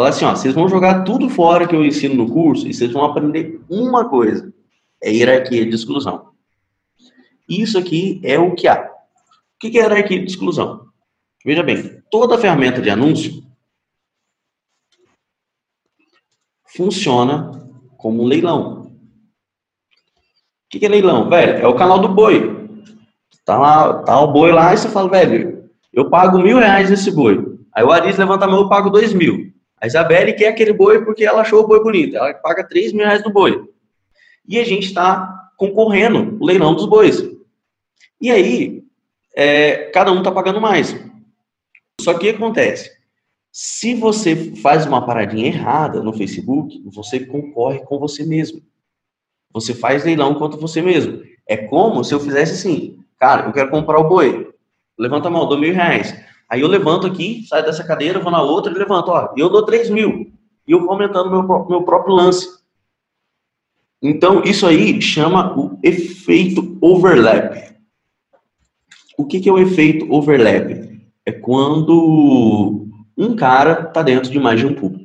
Falar assim, ó, vocês vão jogar tudo fora que eu ensino no curso e vocês vão aprender uma coisa, é hierarquia de exclusão. Isso aqui é o que há. O que é hierarquia de exclusão? Veja bem, toda ferramenta de anúncio funciona como um leilão. O que é leilão? Velho, é o canal do boi. Tá lá, tá o boi lá e você fala, velho, eu pago mil reais nesse boi. Aí o Aris levanta a mão, eu pago dois mil. A Isabelle quer aquele boi porque ela achou o boi bonito. Ela paga três mil reais do boi. E a gente está concorrendo o leilão dos bois. E aí, é, cada um está pagando mais. Só que o que acontece? Se você faz uma paradinha errada no Facebook, você concorre com você mesmo. Você faz leilão contra você mesmo. É como se eu fizesse assim, cara, eu quero comprar o boi. Levanta a mão, dou mil reais. Aí eu levanto aqui, saio dessa cadeira, vou na outra e levanto. Ó, eu dou três mil. E eu vou aumentando meu, meu próprio lance. Então, isso aí chama o efeito overlap. O que, que é o efeito overlap? É quando um cara está dentro de mais de um público.